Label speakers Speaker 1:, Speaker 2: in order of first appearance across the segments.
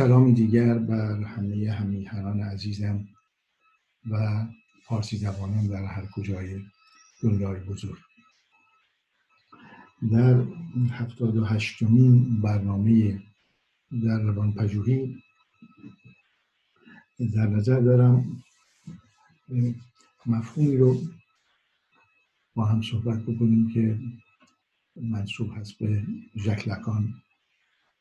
Speaker 1: سلامی دیگر بر همه همیهنان عزیزم و فارسی زبانان در هر کجای دنیای بزرگ. در هفتاد و هشتمین برنامه در روان پژوهی در نظر دارم مفهومی رو با هم صحبت بکنیم که منصوب هست به ژک لکان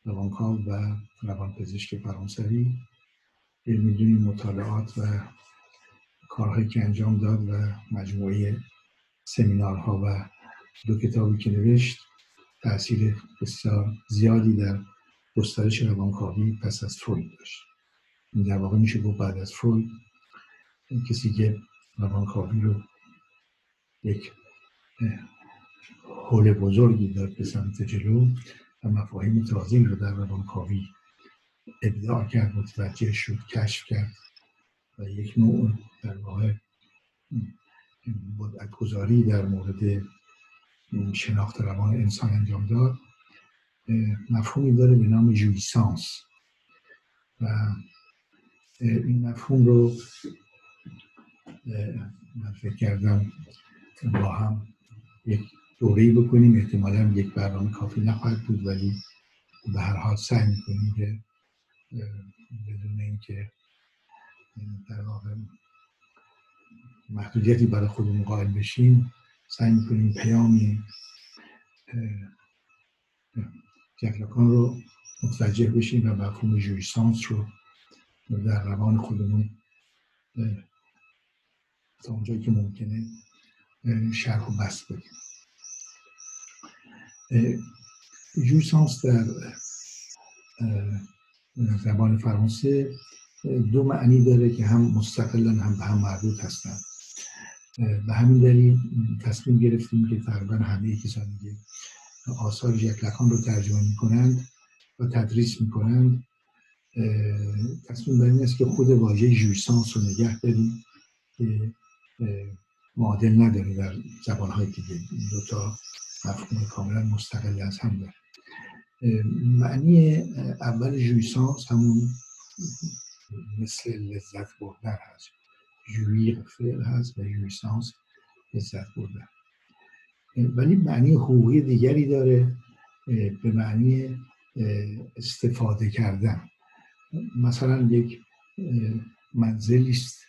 Speaker 1: روانکاو و روانپزشک فرانسوی می‌دونیم مطالعات و کارهایی که انجام داد و مجموعه سمینارها و دو کتابی که نوشت تاثیر بسیار زیادی در گسترش روانکاوی پس از فروید داشت. این در واقع میشه گفت بعد از فروید کسی که روانکاوی رو یک حول بزرگی داد به سمت جلو و مفاهیم تازه رو در روانکاوی ابداع کرد متوجه شد کشف کرد و یک نوع در واقع گذاری در مورد شناخت روان انسان انجام داد. مفهومی داره به نام جویسانس و این مفهوم رو من فکر کردم با هم یک دوره بکنیم احتمالا یک برنامه کافی نخواهد بود ولی به هر حال سعی می‌کنیم که بدون اینکه در واقع محدودیتی برای خودمون قائل بشیم سعی می‌کنیم پیامی جکلکان رو متوجه بشیم و مفهوم جویسانس رو در روان خودمون تا اونجایی که ممکنه شرح و بست بدیم. جویسانس در زبان فرانسه دو معنی داره که هم مستقلا هم به هم مربوط هستند به همین دلیل تصمیم گرفتیم که تقریبا همه کسانی که آثار ژکلکان رو ترجمه می‌کنند و تدریس می‌کنند تصمیم بر این است که خود واژه جویسانس رو نگه داریم که معادل نداره در زبانهای دیگه دو تا مفهوم کاملا مستقل از هم داره. معنی اول جویسانس همون مثل لذت بردن هست. جویر فعل هست و جویسانس لذت بردن. ولی معنی حقوقی دیگری داره به معنی استفاده کردن. مثلا یک منزلی است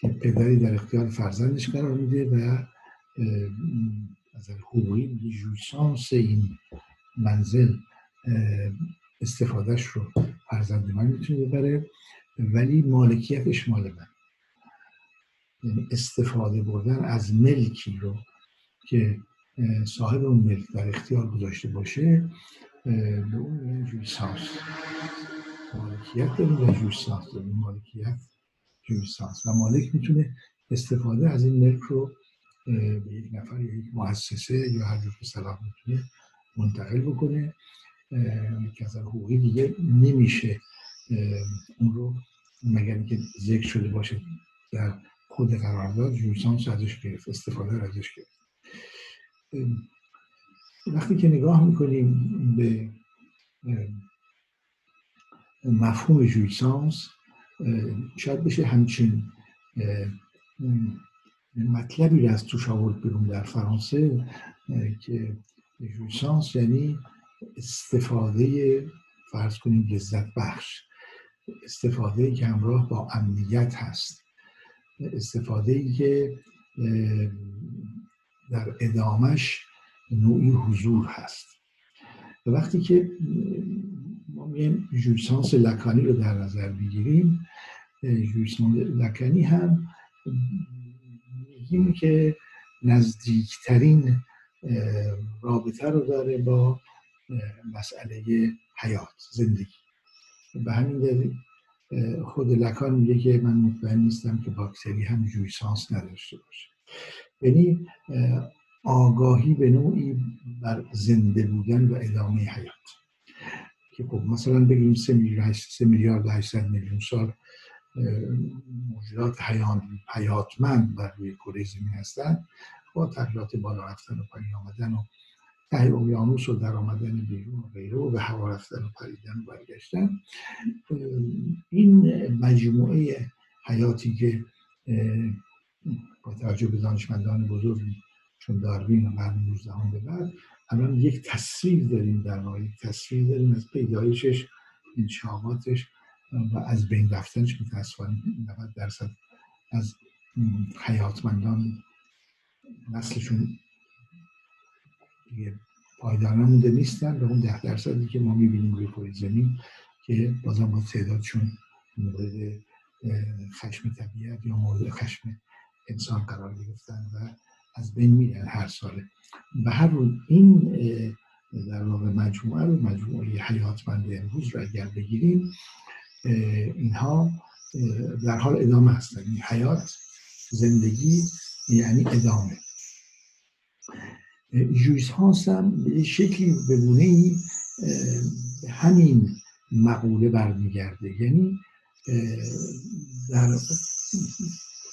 Speaker 1: که پدری در اختیار فرزندش قرار میده و از حقوقی جویسانس این منزل استفادهش رو فرزند من می‌تونه ببره ولی مالکیتش مال من. یعنی استفاده بردن از ملکی رو که صاحب اون ملک در اختیار گذاشته باشه به اون جویسانس مالکیت داریم و جویسانس داریم مالکیت جویسانس و مالک می‌تونه استفاده از این ملک رو به یک نفر یا یک مؤسسه یا هر جور که صلاح می‌تونه منتقل بکنه که از حقوقی دیگه نمیشه اون رو مگر که ذکر شده باشه در خود قرارداد جویسانس ازش گرفت استفاده ازش گرفت. وقتی که نگاه می‌کنیم به مفهوم جویسانس شاید بشه همچین مطلبی از توش آورد بیرون در فرانسه که جویسانس یعنی استفاده فرض کنیم لذت بخش استفاده که همراه با امنیت هست. استفاده که در ادامش نوعی حضور هست. و وقتی که ما میگیم جویسانس لکانی رو در نظر بگیریم جویسانس لکانی هم میگیم که نزدیکترین رابطه رو داره با مسئله حیات زندگی. به همین دلیل خود لکان میگه که من مطمئن نیستم که باکتری هم جویسانس نداشته باشه. یعنی آگاهی به نوعی بر زنده بودن و ادامه حیات. که خب مثلا بگیم سه میلیارد, سه میلیارد 800 میلیون سال موجودات حیاتمند بر روی کره زمین هستند. با تغییرات بالا رفتن و پایین آمدن و ته اقیانوس و در آمدن بیرون و غیره و به هوا رفتن و پریدن و برگشتن. این مجموعه حیاتی که با توجه به دانشمندان بزرگی چون داروین و قرن 19 به بعد الان یک تصویر داریم در واقع. تصویر داریم از پیدایشش انشاقاتش و از بین رفتنش متاسفانه 90 درصد از حیاتمندان نسلشون دیگه پایدار نمونده نیستن به اون ده درصدی که ما می‌بینیم روی پای زمین که بازم با تعدادشون مورد خشم طبیعت یا مورد خشم انسان قرار گرفتن و از بین میرن هر ساله. به هر روز این در واقع مجموعه رو مجموعه حیاتمند امروز رو اگر بگیریم اینها در حال ادامه هستن این حیات زندگی یعنی ادامه. ژویس هم به شکلی به ای همین مقوله برمیگرده. یعنی در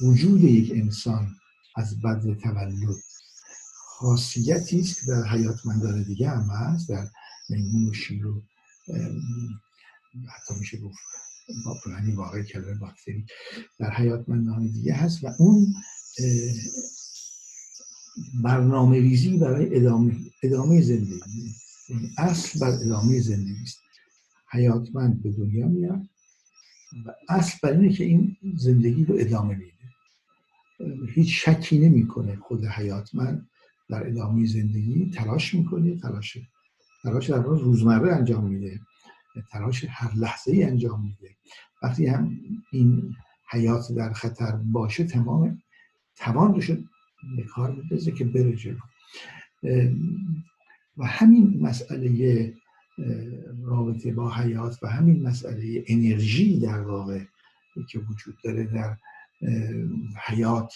Speaker 1: وجود یک انسان از بد تولد خاصیتی است که در حیاتمندان دیگه هم هست در میمون و شیر و حتی میشه گفت با پرانی واقع کلمه باکتری در حیاتمندان دیگه هست و اون برنامه ریزی برای ادامه ادامه زندگی اصل بر ادامه زندگی است. حیاتمند به دنیا میاد و اصل بر اینه که این زندگی رو ادامه میده. هیچ شکی نمی‌کنه خود حیاتمند در ادامه زندگی. تلاش می‌کنه تلاش تلاش در روزمره انجام میده. تلاش هر لحظه ای انجام میده. وقتی هم این حیات در خطر باشه تمام توان داشته به کار میدازه که بره جلو. و همین مسئله رابطه با حیات و همین مسئله انرژی در واقع که وجود داره در حیات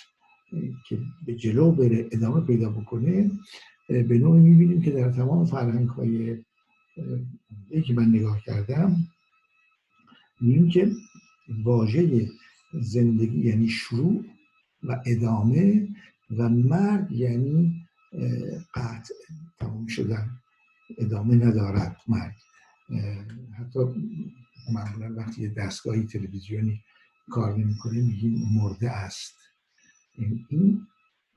Speaker 1: که به جلو بره ادامه پیدا بکنه به نوعی می‌بینیم که در تمام فرهنگ های که من نگاه کردم می‌بینیم که واژه زندگی یعنی شروع و ادامه و مرد یعنی قطع. تمام شدن. ادامه ندارد مرگ. حتی معمولا وقتی یه دستگاهی تلویزیونی کار نمی‌کنه میگیم مرده است. این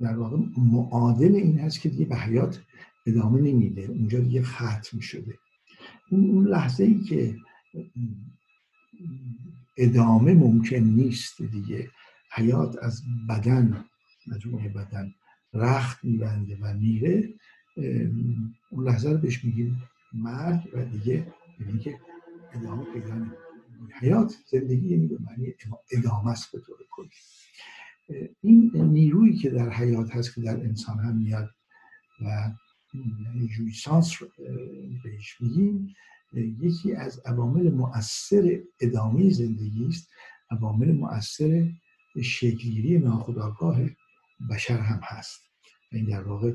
Speaker 1: در واقع معادل این هست که دیگه به حیات ادامه نمیده. اونجا دیگه ختم شده. اون لحظه ای که ادامه ممکن نیست دیگه. حیات از بدن مجموعه بدن رخت میبنده و میره اون لحظه رو بهش میگیم مرگ و دیگه یعنی که ادامه پیدا حیات زندگی یعنی به معنی ادامه است به طور کلی. این نیرویی که در حیات هست که در انسان هم میاد و جویسانس بهش میگیم. یکی از عوامل مؤثر ادامه زندگی است. عوامل مؤثر شکلگیری ناخودآگاه بشر هم هست. این در واقع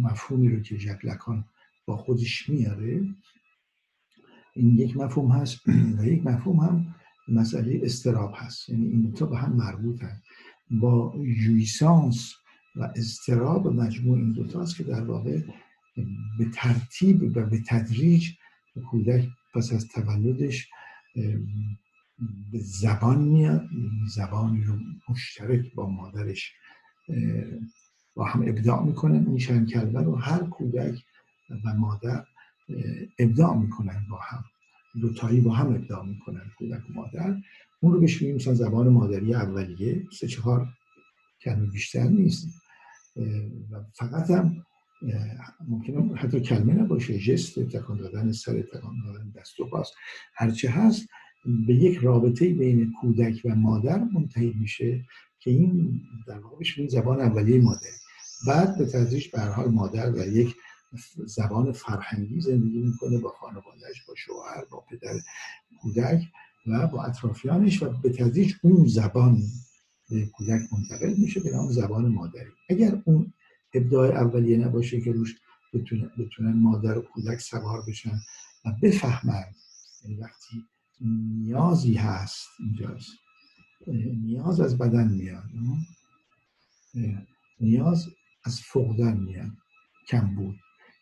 Speaker 1: مفهومی رو که جک لکان با خودش میاره این یک مفهوم هست و یک مفهوم هم مسئله استراب هست. یعنی این دو به هم مربوط هست با جویسانس و استراب مجموع این دوتا است که در واقع به ترتیب و به تدریج کودک پس از تولدش به زبان میاد زبانی رو مشترک با مادرش با هم ابداع می‌کنن. این چند کلمه رو هر کودک و مادر ابداع می‌کنن با هم. دوتایی با هم ابداع می‌کنن کودک و مادر. اون رو بهش مثلا زبان مادری اولیه. سه چهار کلمه بیشتر نیست. و فقط هم ممکنه حتی کلمه نباشه جست تکان دادن سر تکان دادن دست و پاس. هرچه هست به یک رابطه بین کودک و مادر منتهی میشه که این در واقع زبان اولیه مادری. بعد به تدریج به حال مادر در یک زبان فرهنگی زندگی می‌کنه با خانوادهش با شوهر با پدر کودک و با اطرافیانش و به تدریج اون زبان کودک منتقل میشه به نام زبان مادری. اگر اون ابداع اولیه نباشه که روش بتونن, مادر و کودک سوار بشن و بفهمن یعنی وقتی نیازی هست اینجاست نیاز از بدن میاد نیاز از فقدان میاد. کم بود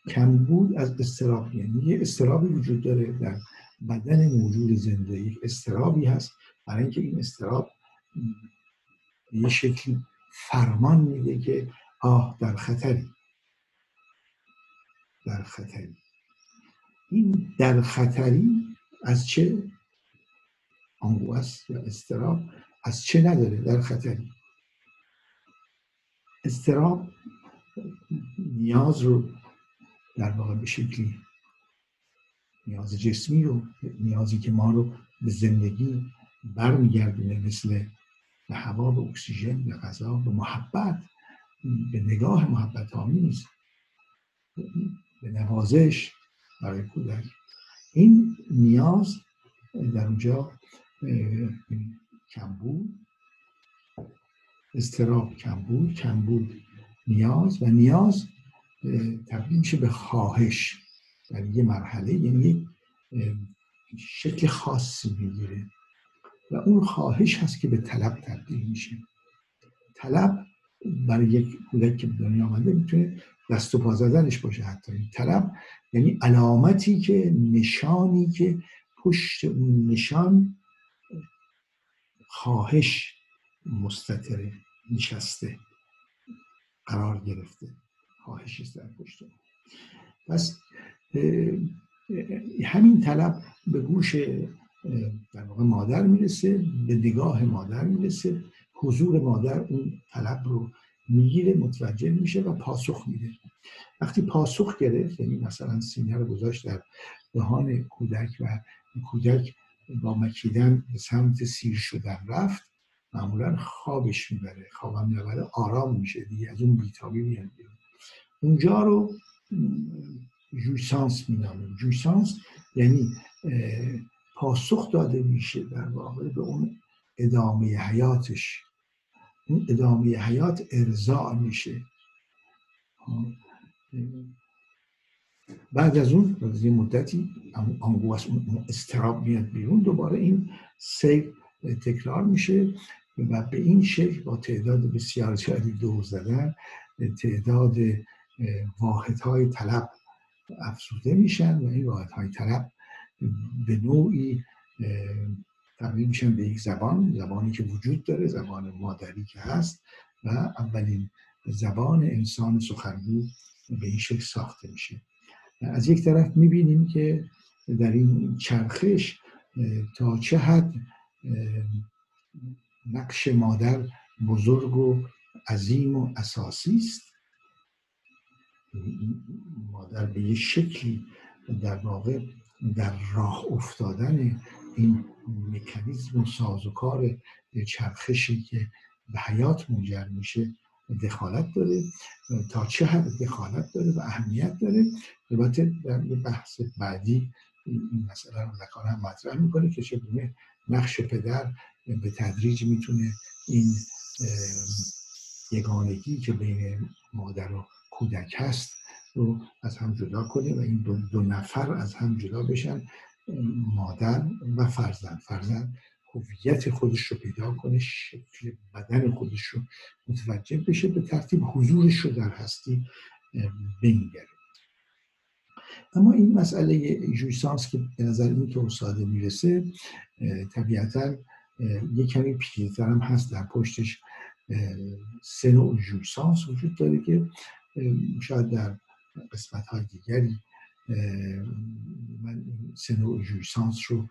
Speaker 1: کمبود از استراب یعنی یه استرابی وجود داره در بدن موجود زنده یک استرابی هست. برای اینکه این استراب یه شکلی فرمان میده که آه در خطری. در خطری. این در خطری از چه آنگوست یا استراب از چه نداره در خطری؟ استراب نیاز رو در واقع به شکلی نیاز جسمی رو نیازی که ما رو به زندگی برمیگردونه مثل به هوا به اکسیژن به غذا به محبت به نگاه محبت آمیز. به نوازش برای کودک. این نیاز در اونجا کمبود استراب کمبود کمبود نیاز و نیاز تبدیل میشه به خواهش. در یه مرحله یعنی شکل خاصی می‌گیره. و اون خواهش هست که به طلب تبدیل میشه. طلب برای یک کودک که به دنیا آمده می‌تونه دست و پا زدنش باشه حتی. این طلب یعنی علامتی که نشانی که پشت اون نشان خواهش مستطره نشسته قرار گرفته. خواهش در پشت پس همین طلب به گوش در واقع مادر می‌رسه به نگاه مادر می‌رسه حضور مادر اون طلب رو می‌گیره متوجه میشه و پاسخ میده. وقتی پاسخ گرفت یعنی مثلا سینه رو گذاشت در دهان کودک و کودک با مکیدن به سمت سیر شدن رفت معمولا خوابش می‌بره خوابم می‌بره آرام میشه دیگه از اون بیتابی میاد اونجا رو جویسانس مینامیم. جویسانس یعنی پاسخ داده میشه در واقع به اون ادامه حیاتش. اون ادامه حیات ارضاع میشه. بعد از اون از یه مدتی آنگوس استراب میاد بیرون. دوباره این سیر تکرار میشه و به این شکل با تعداد بسیار زیادی دور زدن تعداد واحدهای طلب افزوده میشن و این واحدهای طلب به نوعی تبدیل میشن به یک زبان زبانی که وجود داره زبان مادری که هست و اولین زبان انسان سخنگو به این شکل ساخته میشه. از یک طرف می‌بینیم که در این چرخش تا چه حد نقش مادر بزرگ و عظیم و اساسی است. مادر به یه شکلی در واقع در راه افتادن این مکانیزم و سازوکار چرخشی که به حیات منجر میشه دخالت داره تا چه حد دخالت داره و اهمیت داره. البته در بحث بعدی این مسئله رو لکان هم مطرح می‌کنه که چگونه نقش پدر به تدریج می‌تونه این یگانگی که بین مادر و کودک هست رو از هم جدا کنه و این دو, دو نفر از هم جدا بشن مادر و فرزند. فرزند هویت خودش رو پیدا کنه شکل بدن خودش رو متوجه بشه به ترتیب حضورش رو در هستی بنگره. اما این مسئله جویسانس که به نظر این که ساده می‌رسه طبیعتا یه کمی پیچیده‌تر هم هست. در پشتش سه نوع جویسانس وجود داره که شاید در قسمت های دیگری من سه نوع جویسانس رو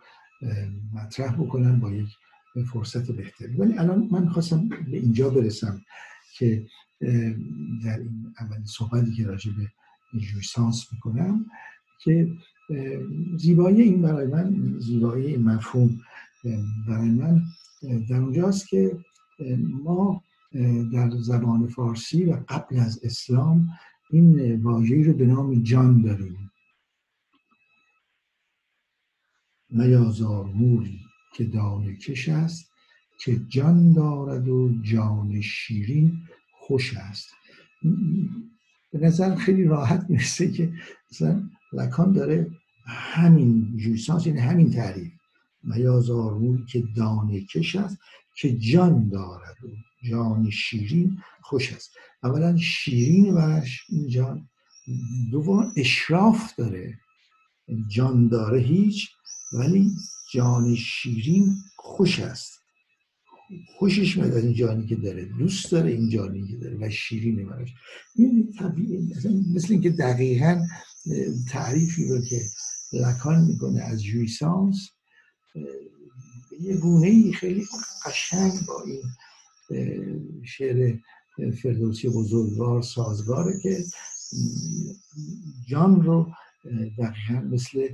Speaker 1: مطرح بکنم با یک فرصت بهتری. ولی الان من خواستم به اینجا برسم که در این اولین صحبتی که راجع به جویسانس می‌کنم که زیبایی این برای من زیبایی این مفهوم برای من در اونجاست که ما در زبان فارسی و قبل از اسلام این واژه‌ای رو به نام جان داریم. نیازار موری که دانه کش است که جان دارد و جان شیرین خوش است. به نظر خیلی راحت می‌رسه که مثلا لکان داره همین جویسانس یعنی همین تعریف. میازار موری که دانه کش است که جان دارد و جان شیرین خوش است. اولا شیرین و این جان. دوم اشراف داره. جان داره هیچ ولی جان شیرین خوش است. خوشش میاد از این جانی که داره. دوست داره این جانی که داره و شیرینه براش. این طبیعی مثل اینکه دقیقا تعریفی رو که لکان می‌کنه از جویسانس یه گونه خیلی قشنگ با این شعر فردوسی بزرگوار سازگاره که جان رو دقیقا مثل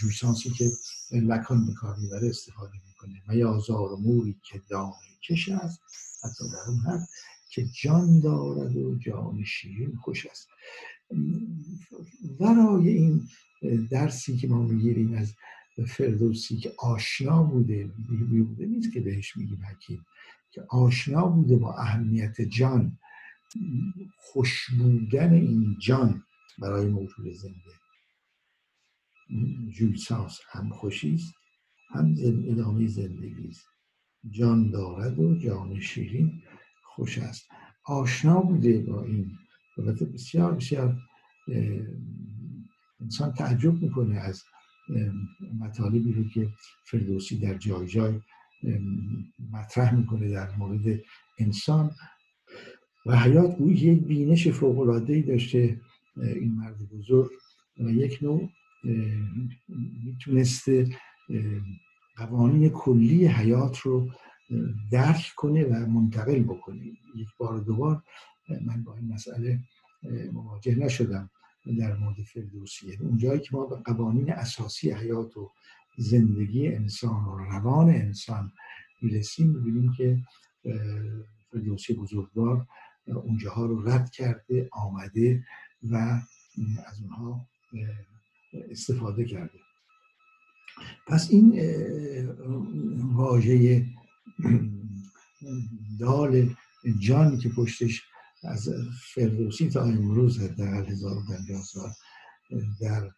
Speaker 1: جویسانسی که لکان به کار می‌بره استفاده می‌کنه و یا و موری که دانه کش است حتی در اون حد که جان دارد و جان شیرین خوش است. ورای این درسی که ما می‌گیریم از فردوسی که آشنا بوده بوده نیست که بهش میگیم حکیم که آشنا بوده با اهمیت جان خوش بودن این جان برای موجود زنده. جویسانس هم خوشی است هم ادامه زندگی است. جان دارد و جان شیرین خوش است. آشنا بوده با این. البته بسیار بسیار انسان تعجب می‌کنه از مطالبی رو که فردوسی در جای جای مطرح می‌کنه در مورد انسان. و حیات گویی یک بینش فوق داشته این مرد بزرگ. و یک نوع می‌تونسته قوانین کلی حیات رو درک کنه و منتقل بکنه. یک بار دوبار من با این مسئله مواجه نشدم. در مورد فردوسیه اونجایی که ما به قوانین اساسی حیات و زندگی انسان و روان انسان می‌رسیم می‌بینیم که فردوسی بزرگوار اونجاها رو رد کرده آمده و از اونها استفاده کرده. پس این واژه دال جانی که پشتش از فردوسی تا امروز در هزار سال در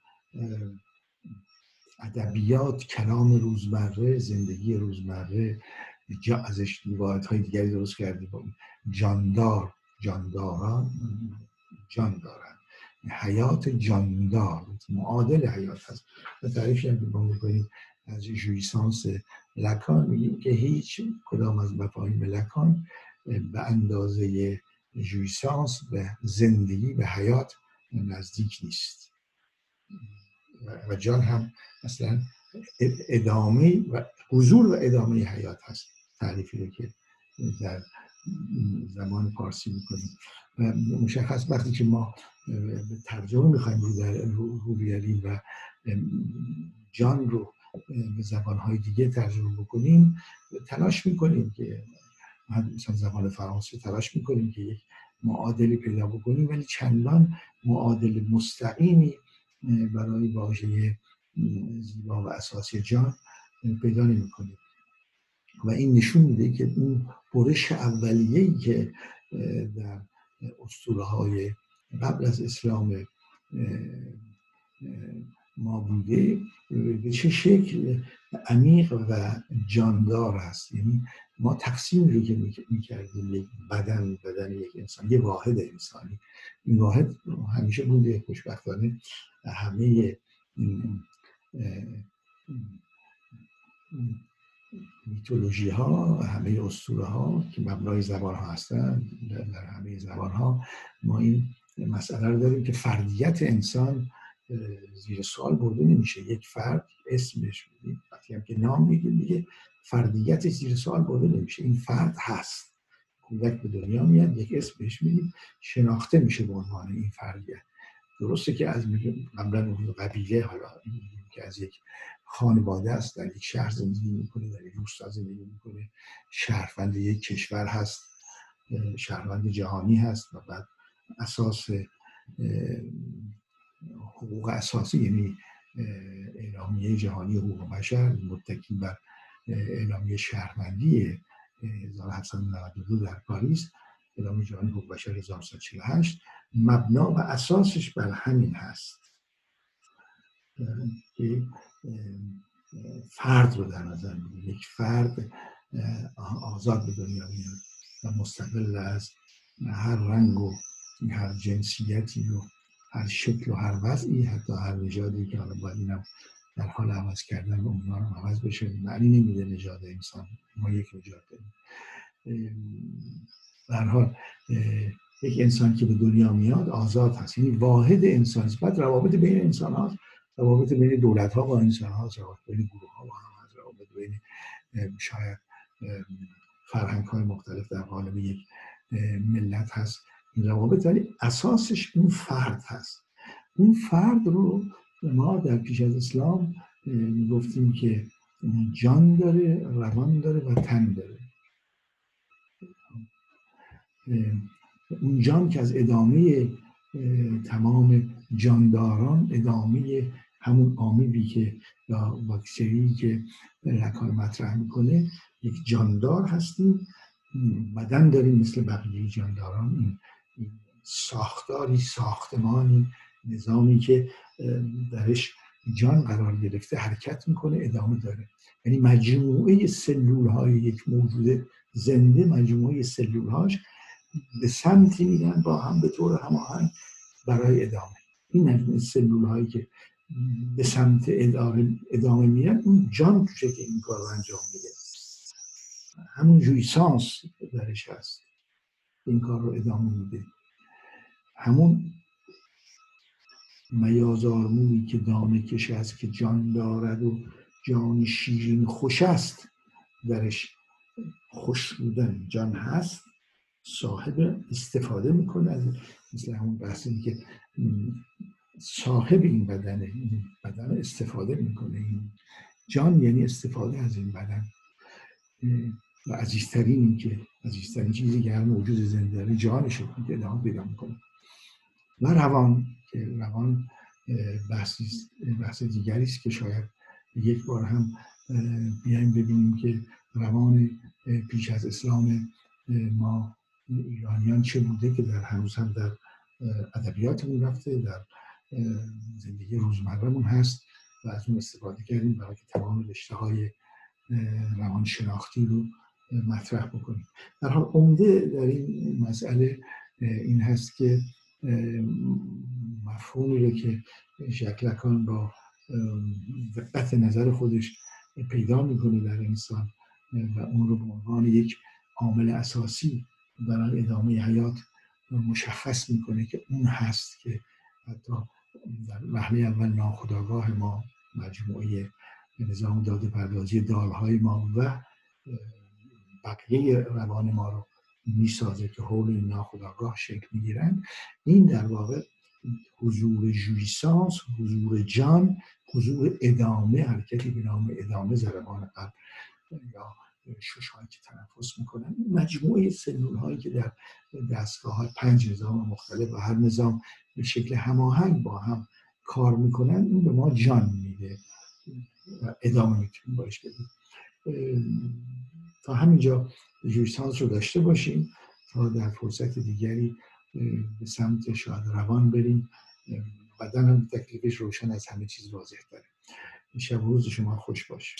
Speaker 1: ادبیات کلام روزمره زندگی روزمره جا ازش های دیگری درست کرده جاندار جانداران جان دارن حیات جاندار معادل حیات هست. و تعریفی هم که با می‌کنیم از جویسانس لکان میگیم که هیچ کدام از مفاهیم لکان به اندازه جویسانس به زندگی به حیات نزدیک نیست و جان هم مثلا ادامه و حضور و ادامه حیات هست تعریفی رو که در زمان پارسی می‌کنیم و مشخص وقتی که ما ترجمه می‌خوایم رو, رو بیاریم و جان رو به زبانهای دیگه ترجمه بکنیم تلاش می‌کنیم که مثلا زبان فرانسه تلاش می‌کنیم که یک معادلی پیدا بکنیم ولی چندان معادل مستقیمی برای واژه زیبا و اساسی جان پیدا نمی کنیم و این نشون میده که اون برش اولیه‌ای که در اسطوره های قبل از اسلام ما بوده به چه شکل عمیق و جاندار است. یعنی ما تقسیم رو که می‌کردیم یک بدن بدن یک انسان یه واحد انسانی. این واحد همیشه بوده خوشبختانه همه میتولوژی ها همه اسطوره ها که مبنای زبان ها هستند در همه زبان ها ما این مسئله رو داریم که فردیت انسان زیر سوال برده نمیشه یک فرد اسمش میدیم. وقتی هم که نام میگیم دیگه فردیت زیر سوال برده نمیشه. این فرد هست. کودک به دنیا میاد یک اسم بهش میدیم. شناخته میشه به عنوان این فردیت. درسته که از قبلا قبیله حالا که از یک خانواده است در یک شهر زندگی می‌کنه در یک روستا زندگی می‌کنه. شهروند یک کشور هست شهروند جهانی هست و بعد اساس حقوق اساسی یعنی اعلامیه جهانی حقوق بشر متکی بر اعلامیه شهروندی 1792 در پاریس اعلامیه جهانی حقوق بشر 1948 مبنا و اساسش بر همین هست. که فرد رو در نظر می‌گیره یک فرد آزاد به دنیا میاد و مستقل از هر رنگ و هر جنسیتی و هر شکل و هر وضعی حتی هر نژادی که حالا باید اینم در حال عوض کردن اونها رو عوض بشه. معنی نمیده نژاد انسان. ما یک نژاد داریم. به حال یک انسان که به دنیا میاد آزاد هست. یعنی واحد انسان است. بعد روابط بین انسان ها روابط بین دولت ها با انسان ها روابط بین گروه ها با هم روابط بین شاید فرهنگ های مختلف در قالب یک ملت هست. روابط ولی اساسش اون فرد هست. اون فرد رو ما در پیش از اسلام گفتیم که جان داره روان داره و تن داره. اون جان که از ادامه تمام جانداران ادامه همون عاملی که یا باکتری که لکان مطرح می‌کنه یک جاندار هستیم. بدن داریم مثل بقیه جانداران. این ساختاری ساختمانی نظامی که درش جان قرار گرفته حرکت می‌کنه ادامه داره. یعنی مجموعه سلول های یک موجود زنده مجموعه سلول هاش به سمتی میرن با هم به طور هماهنگ برای ادامه. این سلول هایی که به سمت ادامه, ادامه میرن اون جان توشه که این کار رو انجام میده. همون جویسانس درش هست. این کار رو ادامه میده. همون میازارموی که دانه کش است که جان دارد و جان شیرین خوش است درش خوش بودن جان هست صاحب استفاده می‌کنه. از مثل همون بحثی که صاحب این بدن این بدن استفاده می‌کنه. این جان یعنی استفاده از این بدن. و عزیزترین این که عزیزترین چیزی که هر موجود زنده جانش که ادامه پیدا می‌کنه. و روان که روان بحث, دیگری است که شاید یک بار هم بیایم ببینیم که روان پیش از اسلام ما ایرانیان چه بوده که در هنوز هم در ادبیاتمون رفته در زندگی روزمرهمون هست و از اون استفاده کردیم برای که تمام رشته های روان شناختی رو مطرح بکنیم. در حال عمده در این مسئله این هست که مفهومی رو که شکلکان با دقت نظر خودش پیدا می‌کنه در انسان و اون رو به عنوان یک عامل اساسی برای ادامه حیات مشخص می‌کنه که اون هست که حتی در وهله اول ناخداگاه ما مجموعه نظام داده پردازی دالهای ما و بقیه روان ما رو می‌سازه که حول این ناخداگاه شکل می‌گیرن این در واقع حضور جویسانس حضور جان حضور ادامه حرکتی به نام ادامه زربان قلب یا شش هایی که تنفس می‌کنن. مجموعه سلول هایی که در دستگاه های پنج نظام مختلف و هر نظام به شکل هماهنگ با هم کار می‌کنن این به ما جان میده. و ادامه می‌تونیم باش بدیم. تا همینجا جویسانس رو داشته باشیم تا در فرصت دیگری به سمت شاید روان بریم. بدن هم تکلیفش روشن از همه چیز واضح داره. شب روز شما خوش باشه